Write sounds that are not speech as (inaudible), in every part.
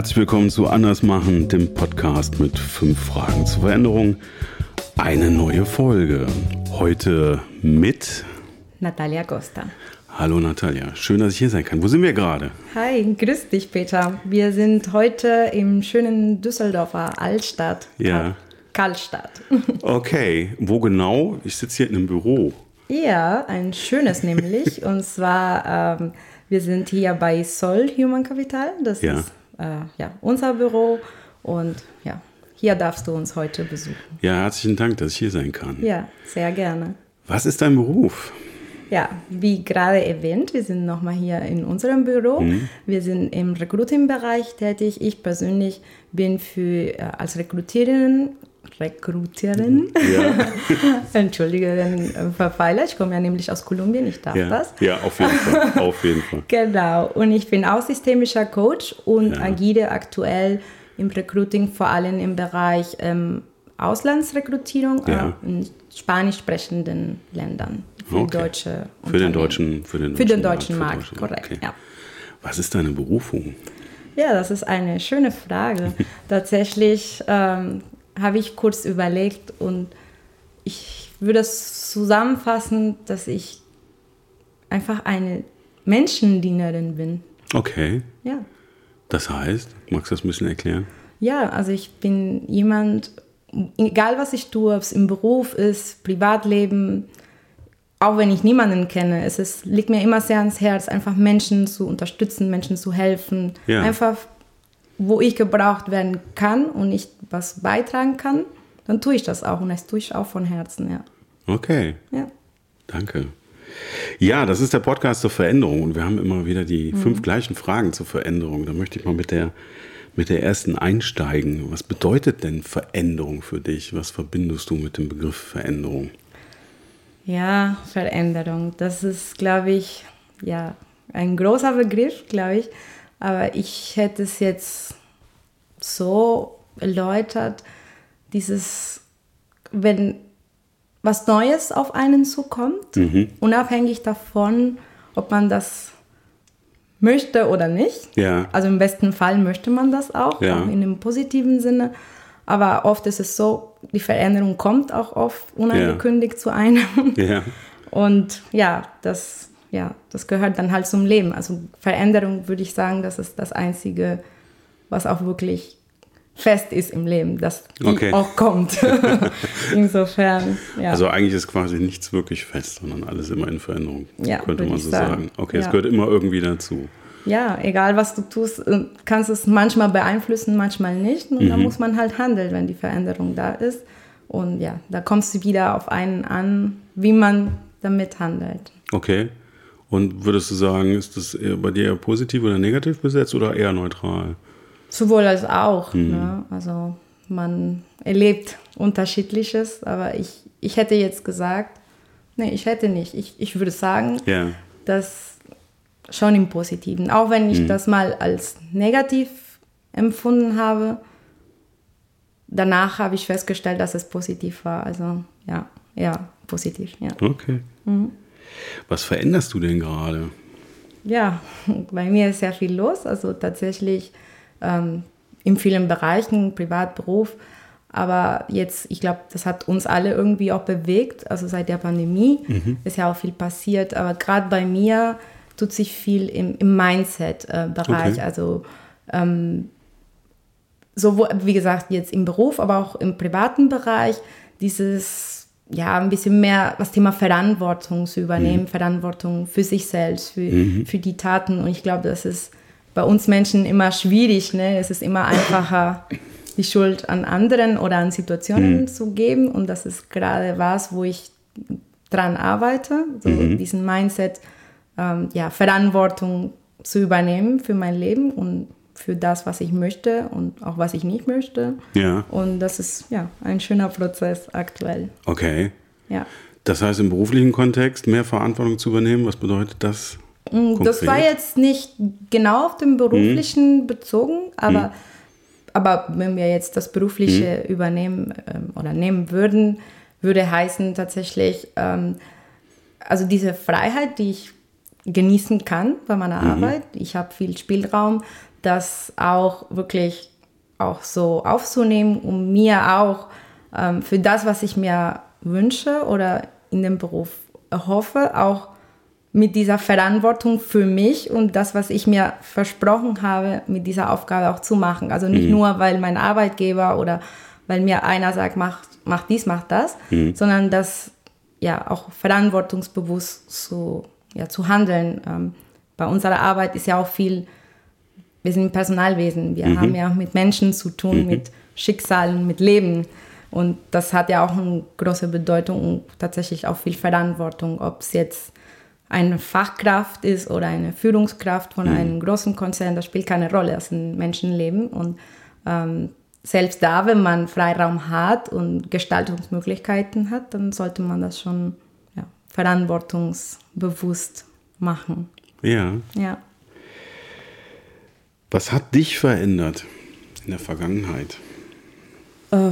Herzlich willkommen zu Anders machen, dem Podcast mit fünf Fragen zur Veränderung. Eine neue Folge. Heute mit Natalia Costa. Hallo Natalia, schön, dass ich hier sein kann. Wo sind wir gerade? Hi, grüß dich Peter. Wir sind heute im schönen Düsseldorfer Altstadt. Ja. Karlstadt. (laughs) Okay, wo genau? Ich sitze hier in einem Büro. Ja, ein schönes nämlich. (laughs) Und zwar, ähm, wir sind hier bei Sol Human Capital. Das Ja. ist äh, ja, unser Büro. Und ja, hier darfst du uns heute besuchen. Ja, herzlichen Dank, dass ich hier sein kann. Ja, sehr gerne. Was ist dein Beruf? Ja, wie gerade erwähnt, wir sind nochmal hier in unserem Büro. Wir sind im Recruiting-Bereich tätig. Ich persönlich bin für, äh, als Rekrutiererin, Rekrutierin, Ja, (laughs) entschuldige den äh, Verfeiler, ich komme ja nämlich aus Kolumbien, ich darf ja, das. ja auf jeden Fall. Auf jeden Fall. (laughs) Genau, und ich bin auch systemischer Coach und Ja. agiere aktuell im Recruiting vor allem im Bereich ähm, Auslandsrekrutierung Ja. äh, in spanisch sprechenden Ländern für Okay. deutsche Für den deutschen, für den Für den Markt, deutschen für Markt, deutschen korrekt, okay. ja. Was ist deine Berufung? Ja, das ist eine schöne Frage. (laughs) Tatsächlich ähm, habe ich kurz überlegt und ich würde es zusammenfassen, dass ich einfach eine Menschendienerin bin. Okay, Ja. das heißt, magst du das ein bisschen erklären? Ja, also ich bin jemand, egal was ich tue, ob es im Beruf ist, Privatleben, auch wenn ich niemanden kenne, es ist, liegt mir immer sehr ans Herz, einfach Menschen zu unterstützen, Menschen zu helfen. Ja. Einfach, wo ich gebraucht werden kann und ich was beitragen kann, dann tue ich das auch und das tue ich auch von Herzen, ja. Okay, ja. danke. Ja, das ist der Podcast zur Veränderung und wir haben immer wieder die Mhm. fünf gleichen Fragen zur Veränderung. Da möchte ich mal mit der, mit der ersten einsteigen. Was bedeutet denn Veränderung für dich? Was verbindest du mit dem Begriff Veränderung? Ja, Veränderung. Das ist, glaube ich, ja, ein großer Begriff, glaube ich. Aber ich hätte es jetzt so erläutert, dieses, wenn was Neues auf einen zukommt, unabhängig davon, ob man das möchte oder nicht. Ja. Also im besten Fall möchte man das auch, Ja. auch in einem positiven Sinne. Aber oft ist es so, die Veränderung kommt auch oft unangekündigt zu einem. (laughs) Ja, Und ja, das, ja, das gehört dann halt zum Leben. Also Veränderung würde ich sagen, das ist das Einzige, was auch wirklich fest ist im Leben, das die Okay. auch kommt. (laughs) Insofern, ja. also eigentlich ist quasi nichts wirklich fest, sondern alles immer in Veränderung, Ja, könnte man so sagen. sagen. Okay, es Ja. gehört immer irgendwie dazu. ja, egal was du tust, äh, kannst es manchmal beeinflussen, manchmal nicht. Und da Mhm. muss man halt handeln, wenn die Veränderung da ist. Und ja, da kommst du wieder auf einen an, wie man damit handelt. Okay. Und würdest du sagen, ist das bei dir eher positiv oder negativ besetzt oder eher neutral? Sowohl als auch. Mhm. Ne? Also man erlebt unterschiedliches, aber ich, ich hätte jetzt gesagt, nee, ich hätte nicht. Ich, ich würde sagen, Ja. dass schon im Positiven. Auch wenn Mhm. ich das mal als negativ empfunden habe, danach habe ich festgestellt, dass es positiv war. Also ja, ja, positiv, ja. Okay. Mhm. Was veränderst du denn gerade? Ja, (laughs) bei mir ist sehr viel los. Also tatsächlich ähm, in vielen Bereichen, Privat, Beruf. Aber jetzt, ich glaube, das hat uns alle irgendwie auch bewegt. Also seit der Pandemie ist ja auch viel passiert. Aber gerade bei mir tut sich viel im, im Mindset-Bereich. Okay. Also ähm, sowohl, wie gesagt, jetzt im Beruf, aber auch im privaten Bereich, dieses, ja, ein bisschen mehr das Thema Verantwortung zu übernehmen, Verantwortung für sich selbst, für, für die Taten. Und ich glaube, das ist bei uns Menschen immer schwierig. Ne? Es ist immer einfacher, die Schuld an anderen oder an Situationen zu geben. Und das ist gerade was, wo ich dran arbeite, so diesen Mindset, ähm, ja, Verantwortung zu übernehmen für mein Leben und für das, was ich möchte und auch was ich nicht möchte. Ja. Und das ist ja ein schöner Prozess aktuell. Okay. Ja. Das heißt, im beruflichen Kontext mehr Verantwortung zu übernehmen, was bedeutet das? Mm, Das war konkret? jetzt nicht genau auf den beruflichen bezogen, aber, aber wenn wir jetzt das berufliche übernehmen ähm, oder nehmen würden, würde heißen tatsächlich, ähm, also diese Freiheit, die ich genießen kann bei meiner Arbeit. Ich habe viel Spielraum, das auch wirklich auch so aufzunehmen, um mir auch ähm, für das, was ich mir wünsche oder in dem Beruf erhoffe, auch mit dieser Verantwortung für mich und das, was ich mir versprochen habe, mit dieser Aufgabe auch zu machen. Also nicht mhm. nur, weil mein Arbeitgeber oder weil mir einer sagt, mach, mach dies, mach das, mhm. sondern das ja auch verantwortungsbewusst zu, ja, zu handeln. Ähm, bei unserer Arbeit ist ja auch viel, wir sind im Personalwesen, wir mhm. haben ja auch mit Menschen zu tun, mhm. mit Schicksalen, mit Leben. Und das hat ja auch eine große Bedeutung und tatsächlich auch viel Verantwortung, ob es jetzt eine Fachkraft ist oder eine Führungskraft von mhm. einem großen Konzern, das spielt keine Rolle, das sind Menschenleben. Und ähm, selbst da, wenn man Freiraum hat und Gestaltungsmöglichkeiten hat, dann sollte man das schon ja, verantwortungsbewusst machen. Ja. Ja. Was hat dich verändert in der Vergangenheit? Äh,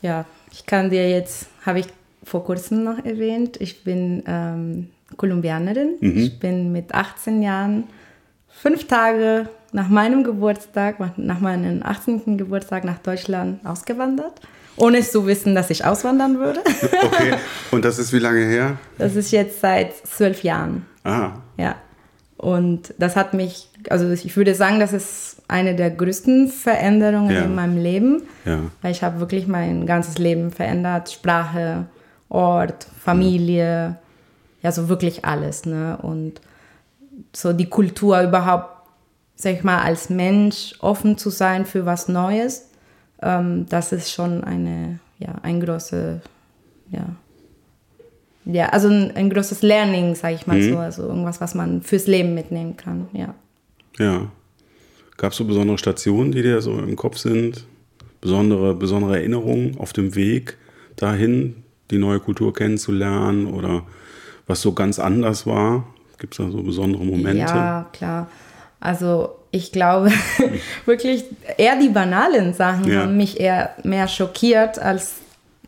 ja, ich kann dir jetzt, habe ich vor kurzem noch erwähnt, ich bin ähm, Kolumbianerin. Mhm. Ich bin mit 18 Jahren fünf Tage nach meinem Geburtstag, nach meinem 18. Geburtstag nach Deutschland ausgewandert, ohne zu wissen, dass ich auswandern würde. (laughs) Okay, und das ist wie lange her? Das ist jetzt seit zwölf Jahren. Aha. Ja. Und das hat mich, also ich würde sagen, das ist eine der größten Veränderungen ja. in meinem Leben, ja. weil ich habe wirklich mein ganzes Leben verändert, Sprache, Ort, Familie, ja so wirklich alles. Ne? Und so die Kultur überhaupt, sag ich mal, als Mensch offen zu sein für was Neues, ähm, das ist schon eine, ja, ein große, ja, ja, also ein, ein großes Learning, sag ich mal mhm. so, also irgendwas, was man fürs Leben mitnehmen kann, ja. Ja. Gab es so besondere Stationen, die dir so im Kopf sind? Besondere, besondere Erinnerungen auf dem Weg dahin, die neue Kultur kennenzulernen oder was so ganz anders war? Gibt es da so besondere Momente? Ja, klar. Also ich glaube (laughs) wirklich eher die banalen Sachen ja. haben mich eher mehr schockiert als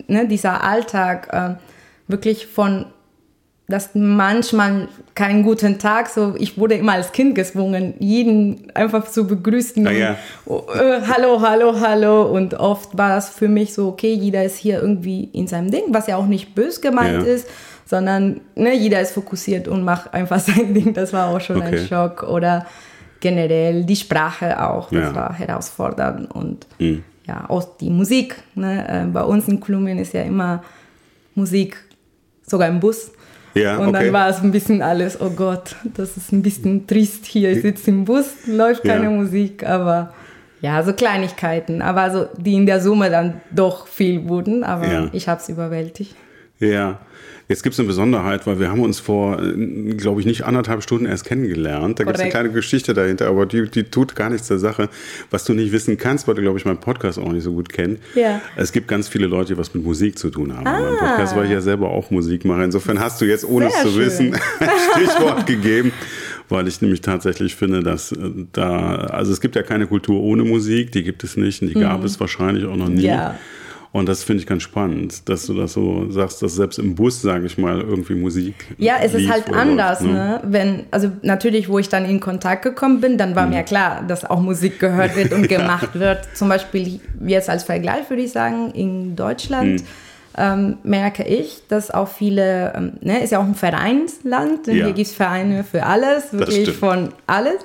ne, dieser Alltag. Äh, wirklich von, dass manchmal keinen guten Tag, so ich wurde immer als Kind gezwungen, jeden einfach zu begrüßen. Ah, ja. und, äh, hallo, hallo, hallo. Und oft war es für mich so, okay, jeder ist hier irgendwie in seinem Ding, was ja auch nicht bös gemeint ja. ist sondern ne, jeder ist fokussiert und macht einfach (laughs) sein Ding. Das war auch schon okay. ein Schock. Oder generell die Sprache auch, das ja. war herausfordernd. Und mhm. ja, auch die Musik. Ne? Äh, bei uns in Kolumbien ist ja immer Musik, sogar im Bus. Ja, und okay. dann war es ein bisschen alles, oh Gott, das ist ein bisschen trist hier. Ich sitze im Bus, läuft keine ja. Musik, aber ja, so Kleinigkeiten. Aber so, die in der Summe dann doch viel wurden, aber ja. ich habe es überwältigt. Ja, Jetzt gibt es eine Besonderheit, weil wir haben uns vor, äh, glaube ich, nicht anderthalb Stunden erst kennengelernt. Da gibt es eine kleine Geschichte dahinter, aber die, die tut gar nichts zur Sache. Was du nicht wissen kannst, weil du, glaube ich, meinen Podcast auch nicht so gut kennst. Ja. Es gibt ganz viele Leute, die was mit Musik zu tun haben. Ah. Podcast, weil ich ja selber auch Musik mache. Insofern hast du jetzt, ohne Sehr es zu schön. wissen, (laughs) ein Stichwort gegeben weil ich nämlich tatsächlich finde, dass äh, da, also es gibt ja keine Kultur ohne Musik, die gibt es nicht und die gab mhm. es wahrscheinlich auch noch nie. Ja. Und das finde ich ganz spannend, dass du das so sagst, dass selbst im Bus, sage ich mal, irgendwie Musik. Ja, es ist halt anders, läuft, ne? ne? Wenn, also natürlich, wo ich dann in Kontakt gekommen bin, dann war mhm. mir klar, dass auch Musik gehört wird und (laughs) gemacht ja. wird. Zum Beispiel jetzt als Vergleich würde ich sagen, in Deutschland. Mhm. Ähm, merke ich, dass auch viele, ähm, ne, ist ja auch ein Vereinsland, ja. hier gibt es Vereine für alles, wirklich von alles.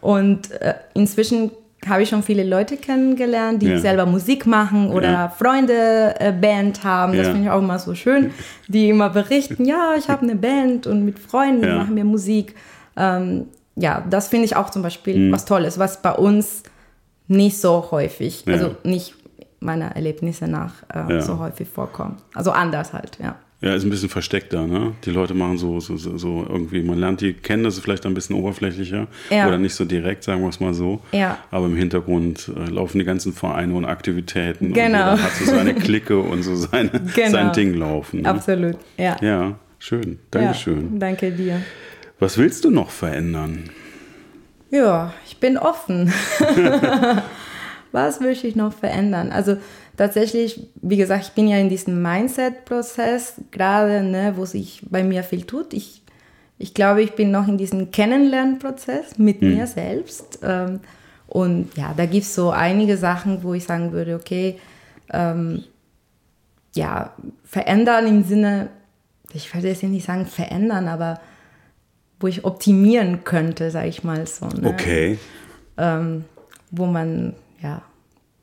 Und äh, inzwischen habe ich schon viele Leute kennengelernt, die ja. selber Musik machen oder ja. Freunde äh, Band haben. Das ja. finde ich auch immer so schön, die immer berichten, ja, ich habe eine Band und mit Freunden machen wir Musik. Ähm, ja, das finde ich auch zum Beispiel mhm. was Tolles, was bei uns nicht so häufig, also nicht meiner Erlebnisse nach äh, so häufig vorkommt. Also anders halt, ja. Ja, ist ein bisschen versteckter, ne? Die Leute machen so, so, so irgendwie, man lernt die kennen, das ist vielleicht ein bisschen oberflächlicher ja. oder nicht so direkt, sagen wir es mal so. Ja. Aber im Hintergrund äh, laufen die ganzen Vereine und Aktivitäten genau. und hat so seine (laughs) Clique und so seine, genau. sein Ding laufen. Ne? Absolut, ja. Ja, schön. Dankeschön. Ja, danke dir. Was willst du noch verändern? Ja, ich bin offen. (laughs) Was möchte ich noch verändern? Also tatsächlich, wie gesagt, ich bin ja in diesem Mindset-Prozess gerade, ne, wo sich bei mir viel tut. Ich, ich glaube, ich bin noch in diesem Kennenlernprozess mit mhm. mir selbst. Ähm, Und ja, da gibt es so einige Sachen, wo ich sagen würde, okay, ähm, ja, verändern im Sinne, ich würde jetzt nicht sagen verändern, aber wo ich optimieren könnte, sage ich mal so. Ne? Okay. Ähm, wo man ja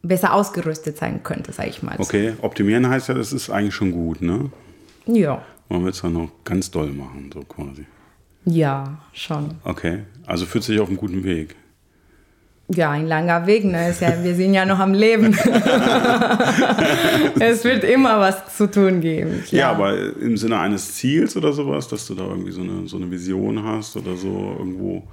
besser ausgerüstet sein könnte, sage ich mal. Okay, optimieren heißt ja, das ist eigentlich schon gut, ne? Ja. Man will es dann noch ganz doll machen, so quasi. Ja, schon. Okay, also fühlt sich auf einem guten Weg. Ja, ein langer Weg, ne? Ist ja, wir sind ja noch am Leben. (laughs) es wird immer was zu tun geben. Klar. Ja, aber im Sinne eines Ziels oder sowas, dass du da irgendwie so eine, so eine Vision hast oder so irgendwo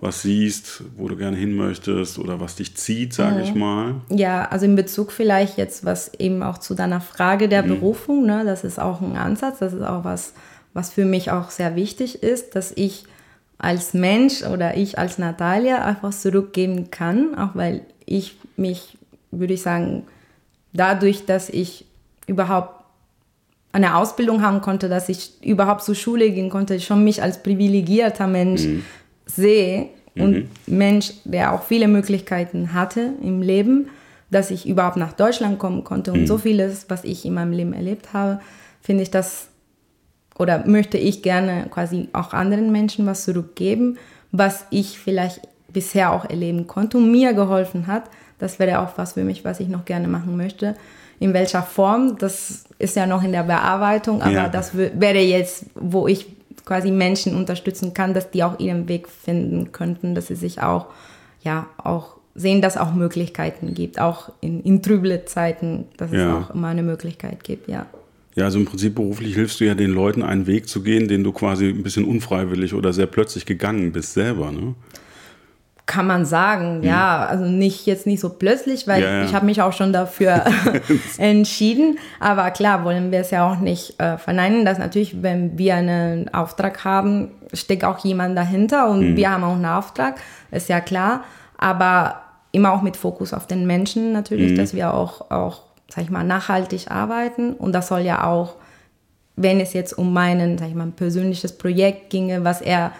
was siehst, wo du gerne hin möchtest oder was dich zieht, sage mhm. ich mal. Ja, also in Bezug vielleicht jetzt, was eben auch zu deiner Frage der mhm. Berufung, ne, das ist auch ein Ansatz, das ist auch was, was für mich auch sehr wichtig ist, dass ich als Mensch oder ich als Natalia einfach zurückgeben kann, auch weil ich mich, würde ich sagen, dadurch, dass ich überhaupt eine Ausbildung haben konnte, dass ich überhaupt zur Schule gehen konnte, schon mich als privilegierter Mensch mhm. Sehe und mhm. Mensch, der auch viele Möglichkeiten hatte im Leben, dass ich überhaupt nach Deutschland kommen konnte und mhm. so vieles, was ich in meinem Leben erlebt habe, finde ich das oder möchte ich gerne quasi auch anderen Menschen was zurückgeben, was ich vielleicht bisher auch erleben konnte und mir geholfen hat. Das wäre auch was für mich, was ich noch gerne machen möchte. In welcher Form, das ist ja noch in der Bearbeitung, aber ja. das wäre jetzt, wo ich quasi Menschen unterstützen kann, dass die auch ihren Weg finden könnten, dass sie sich auch, ja, auch sehen, dass es auch Möglichkeiten gibt, auch in, in trüble Zeiten, dass ja. es auch immer eine Möglichkeit gibt, ja. Ja, also im Prinzip beruflich hilfst du ja den Leuten, einen Weg zu gehen, den du quasi ein bisschen unfreiwillig oder sehr plötzlich gegangen bist selber, ne? Kann man sagen, hm. ja. Also nicht jetzt nicht so plötzlich, weil ja, ja. ich habe mich auch schon dafür (laughs) (laughs) entschieden. Aber klar, wollen wir es ja auch nicht äh, verneinen, dass natürlich, wenn wir einen Auftrag haben, steckt auch jemand dahinter und hm. wir haben auch einen Auftrag, ist ja klar. Aber immer auch mit Fokus auf den Menschen natürlich, hm. dass wir auch, auch sag ich mal, nachhaltig arbeiten. Und das soll ja auch, wenn es jetzt um meinen, sag ich mal, ein persönliches Projekt ginge, was eher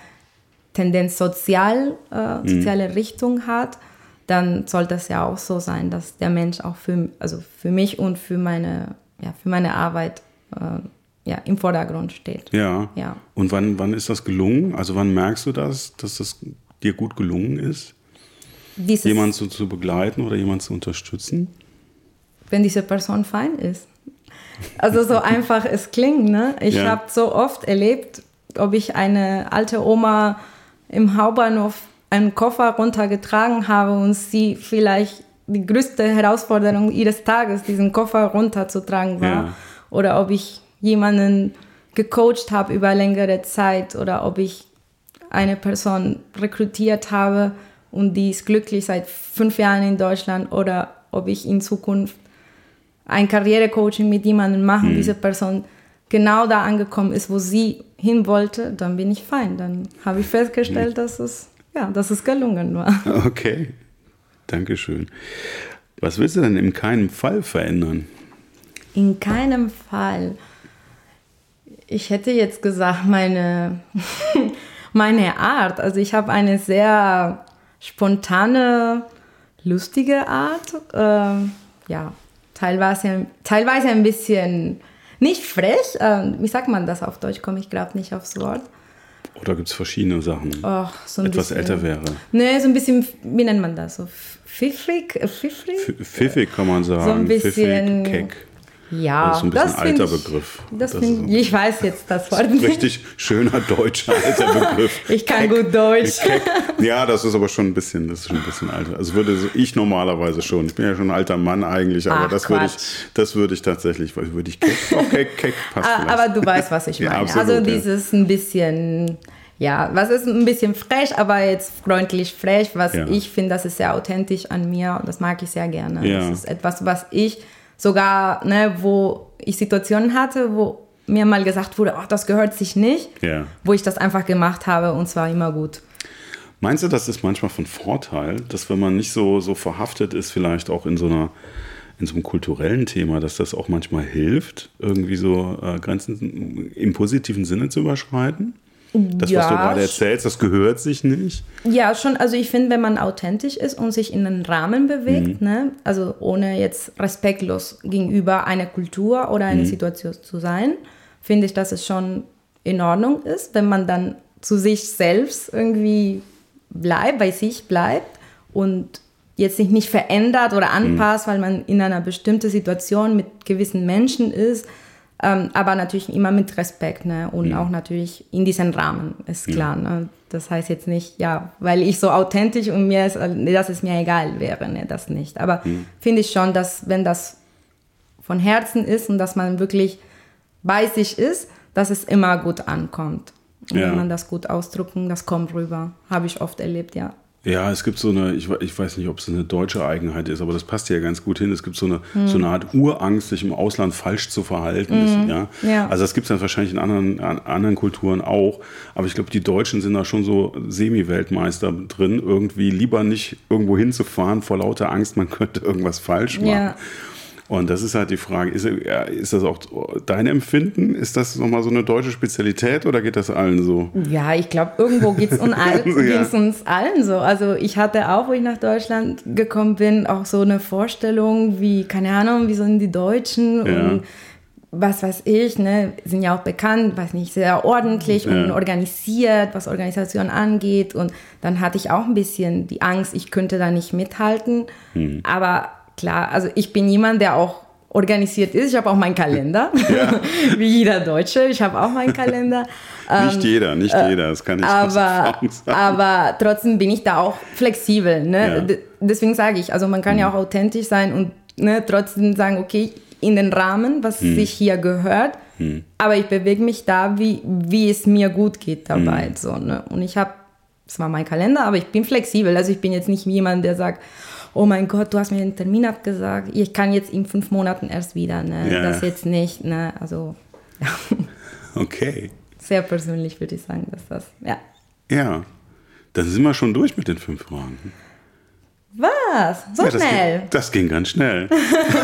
Tendenz sozial, äh, mhm. soziale mhm. Richtung hat, dann soll das ja auch so sein, dass der Mensch auch für, also für mich und für meine, ja, für meine Arbeit äh, ja, im Vordergrund steht. Ja. ja. Und wann, wann ist das gelungen? Also wann merkst du das, dass das dir gut gelungen ist? jemanden zu, zu begleiten oder jemanden zu unterstützen? wenn diese Person fein ist. Also so (laughs) einfach es klingt. Ne? Ich ja. habe so oft erlebt, ob ich eine alte Oma im Hauptbahnhof einen Koffer runtergetragen habe und sie vielleicht die größte Herausforderung ihres Tages, diesen Koffer runterzutragen war. Ja. Oder ob ich jemanden gecoacht habe über längere Zeit oder ob ich eine Person rekrutiert habe und die ist glücklich seit fünf Jahren in Deutschland oder ob ich in Zukunft ein Karrierecoaching mit jemandem machen, mhm. diese Person genau da angekommen ist, wo sie hin wollte, dann bin ich fein. Dann habe ich festgestellt, dass es, ja, dass es gelungen war. (laughs) Okay, Dankeschön. Was willst du denn in keinem Fall verändern? In keinem Fall. Ich hätte jetzt gesagt, meine, (laughs) meine Art. Also ich habe eine sehr spontane, lustige Art. Äh, ja, teilweise, teilweise ein bisschen nicht frech. Äh, wie sagt man das auf Deutsch? Komme ich glaube nicht aufs Wort. Oder gibt es verschiedene Sachen? Och, so Etwas bisschen, älter wäre. Nee, so ein bisschen, wie nennt man das? So pfiffig? Pfiffig, pfiffig kann man sagen. So ein bisschen. Pfiffig, keck. Ja, das ist ein bisschen alter ich, Begriff. Das das find, ich weiß jetzt das (laughs) Wort nicht. Richtig schöner deutscher alter Begriff. (laughs) ich kann Keck, gut Deutsch. Keck. Ja, das ist aber schon ein bisschen, das ist schon ein bisschen alter. Also würde ich normalerweise schon. Ich bin ja schon ein alter Mann eigentlich, aber Ach, das würde ich, das würde ich tatsächlich, würde ich Keck, auch Keck, Keck (laughs) passt ah, Aber du weißt, was ich meine. Ja, absolut, also dieses ein bisschen, ja, was ist ein bisschen frech, aber jetzt freundlich frech, was ja. ich finde, das ist sehr authentisch an mir und das mag ich sehr gerne. Ja. Das ist etwas, was ich sogar, ne, wo ich Situationen hatte, wo mir mal gesagt wurde, oh, das gehört sich nicht, ja. wo ich das einfach gemacht habe und zwar immer gut. Meinst du, das ist manchmal von Vorteil, dass wenn man nicht so, so verhaftet ist, vielleicht auch in so einer in so einem kulturellen Thema, dass das auch manchmal hilft, irgendwie so äh, Grenzen im positiven Sinne zu überschreiten? Das, ja, was du gerade erzählst, das gehört sich nicht? Ja, schon. Also ich finde, wenn man authentisch ist und sich in einen Rahmen bewegt, mhm. ne, also ohne jetzt respektlos gegenüber einer Kultur oder einer mhm. Situation zu sein, finde ich, dass es schon in Ordnung ist, wenn man dann zu sich selbst irgendwie bleibt, bei sich bleibt und jetzt sich nicht verändert oder anpasst, mhm. weil man in einer bestimmten Situation mit gewissen Menschen ist, ähm, aber natürlich immer mit Respekt ne? und mhm. auch natürlich in diesem Rahmen, ist mhm. klar. Ne? Das heißt jetzt nicht, ja, weil ich so authentisch und mir ist, dass es mir egal wäre, ne? das nicht. Aber mhm. finde ich schon, dass wenn das von Herzen ist und dass man wirklich bei sich ist, dass es immer gut ankommt. Und ja. wenn man das gut ausdrücken, das kommt rüber. Habe ich oft erlebt, ja. Ja, es gibt so eine, ich, ich weiß nicht, ob es eine deutsche Eigenheit ist, aber das passt ja ganz gut hin. Es gibt so eine, hm. so eine Art Urangst, sich im Ausland falsch zu verhalten. Mhm. ja? ja? Also das gibt es dann wahrscheinlich in anderen, anderen Kulturen auch. Aber ich glaube, die Deutschen sind da schon so Semi-Weltmeister drin, irgendwie lieber nicht irgendwo hinzufahren vor lauter Angst, man (laughs) könnte irgendwas falsch machen. Ja. Und das ist halt die Frage, ist, ist das auch dein Empfinden? Ist das nochmal so eine deutsche Spezialität oder geht das allen so? Ja, ich glaube, irgendwo geht es uns, (laughs) all, ja. uns allen so. Also ich hatte auch, wo ich nach Deutschland gekommen bin, auch so eine Vorstellung wie, keine Ahnung, wie sind die Deutschen ja. und was weiß ich, ne, sind ja auch bekannt, weiß nicht, sehr ordentlich ja. und organisiert, was Organisation angeht. Und dann hatte ich auch ein bisschen die Angst, ich könnte da nicht mithalten. Hm. Aber klar, also ich bin jemand, der auch organisiert ist. Ich habe auch meinen Kalender, (laughs) ja. (laughs) wie jeder Deutsche. Ich habe auch meinen Kalender. (laughs) nicht ähm, jeder, nicht äh, jeder, das kann ich aber, sagen. Aber trotzdem bin ich da auch flexibel. Ne? Ja. Deswegen sage ich, also man kann mhm. ja auch authentisch sein und ne, trotzdem sagen, okay, in den Rahmen, was mhm. sich hier gehört, mhm. aber ich bewege mich da, wie, wie es mir gut geht dabei. Mhm. So, ne? Und ich habe, das war mein Kalender, aber ich bin flexibel. Also ich bin jetzt nicht jemand, der sagt, oh mein Gott, du hast mir den Termin abgesagt, ich kann jetzt in fünf Monaten erst wieder, ne? Ja. das jetzt nicht, ne? also ja. (laughs) Okay. Sehr persönlich würde ich sagen, dass das, ja. Ja, dann sind wir schon durch mit den fünf Fragen. Was? So ja, das schnell? Ging, das ging ganz schnell.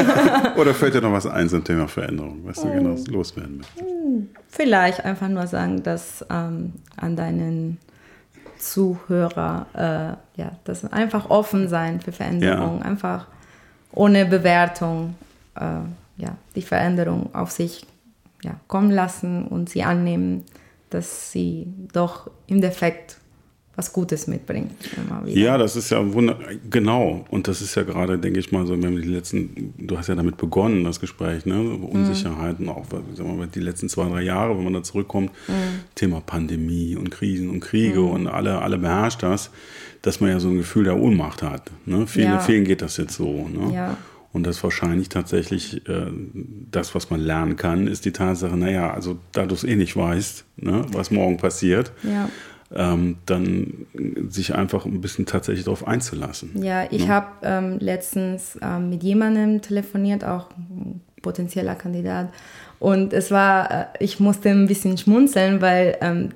(laughs) Oder fällt dir noch was ein zum Thema Veränderung, was du genau loswerden möchtest? Hm, vielleicht einfach nur sagen, dass ähm, an deinen Zuhörer, äh, ja, das einfach offen sein für Veränderungen, ja. einfach ohne Bewertung, äh, ja, die Veränderung auf sich ja, kommen lassen und sie annehmen, dass sie doch im Defekt was Gutes mitbringt. Ja, das ist ja wunder genau. Und das ist ja gerade, denke ich mal, so, wenn wir die letzten, du hast ja damit begonnen, das Gespräch, ne? Unsicherheiten, mhm. auch sagen wir, die letzten zwei, drei Jahre, wenn man da zurückkommt, mhm. Thema Pandemie und Krisen und Kriege mhm. und alle, alle beherrscht das, dass man ja so ein Gefühl der Ohnmacht hat. Ne? Vielen, ja. vielen geht das jetzt so. Ne? Ja. Und das wahrscheinlich tatsächlich äh, das, was man lernen kann, ist die Tatsache, naja, also da du es eh nicht weißt, ne, was morgen passiert, ja ähm, dann sich einfach ein bisschen tatsächlich darauf einzulassen. Ja, ich ne? habe ähm, letztens ähm, mit jemandem telefoniert, auch ein potenzieller Kandidat. Und es war, äh, ich musste ein bisschen schmunzeln, weil ähm,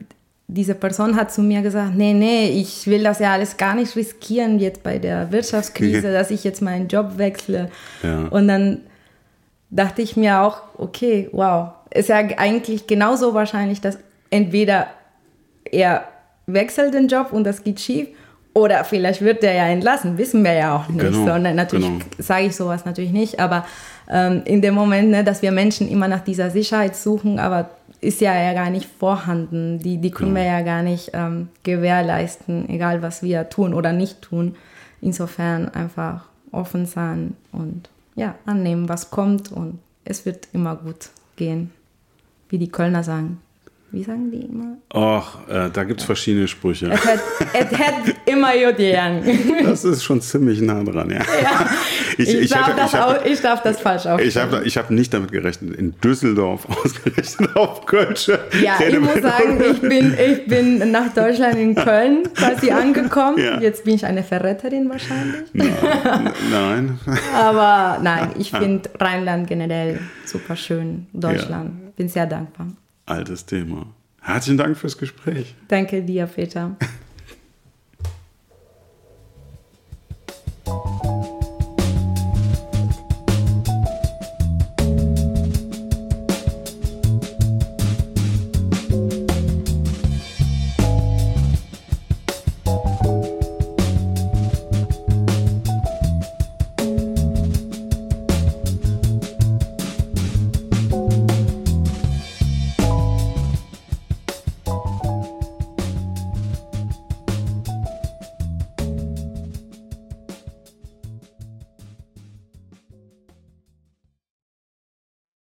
diese Person hat zu mir gesagt, nee, nee, ich will das ja alles gar nicht riskieren jetzt bei der Wirtschaftskrise, (laughs) dass ich jetzt meinen Job wechsle. Ja. Und dann dachte ich mir auch, okay, wow, ist ja eigentlich genauso wahrscheinlich, dass entweder er wechselt den Job und das geht schief. Oder vielleicht wird der ja entlassen, wissen wir ja auch nicht. Genau, Sondern natürlich genau. sage ich sowas natürlich nicht, aber ähm, in dem Moment, ne, dass wir Menschen immer nach dieser Sicherheit suchen, aber ist ja, ja gar nicht vorhanden. Die, die können genau. wir ja gar nicht ähm, gewährleisten, egal was wir tun oder nicht tun. Insofern einfach offen sein und ja, annehmen, was kommt und es wird immer gut gehen, wie die Kölner sagen. Wie sagen die immer? Ach, äh, da gibt es verschiedene Sprüche. Es hat, es hat immer Judean. Das ist schon ziemlich nah dran, ja. ja. Ich, ich, ich, darf hatte, das hab, auch, ich, darf das falsch aufstellen. Ich habe hab nicht damit gerechnet, in Düsseldorf (laughs) ausgerechnet auf Kölsche. Ja, ich muss sagen, ich bin, ich bin nach Deutschland in Köln quasi angekommen. Ja. Jetzt bin ich eine Verräterin wahrscheinlich. Nein. nein. Aber nein, ich finde Rheinland generell super schön. Deutschland. Ja. Bin sehr dankbar altes Thema. Herzlichen Dank fürs Gespräch. Danke dir, Peter. (laughs)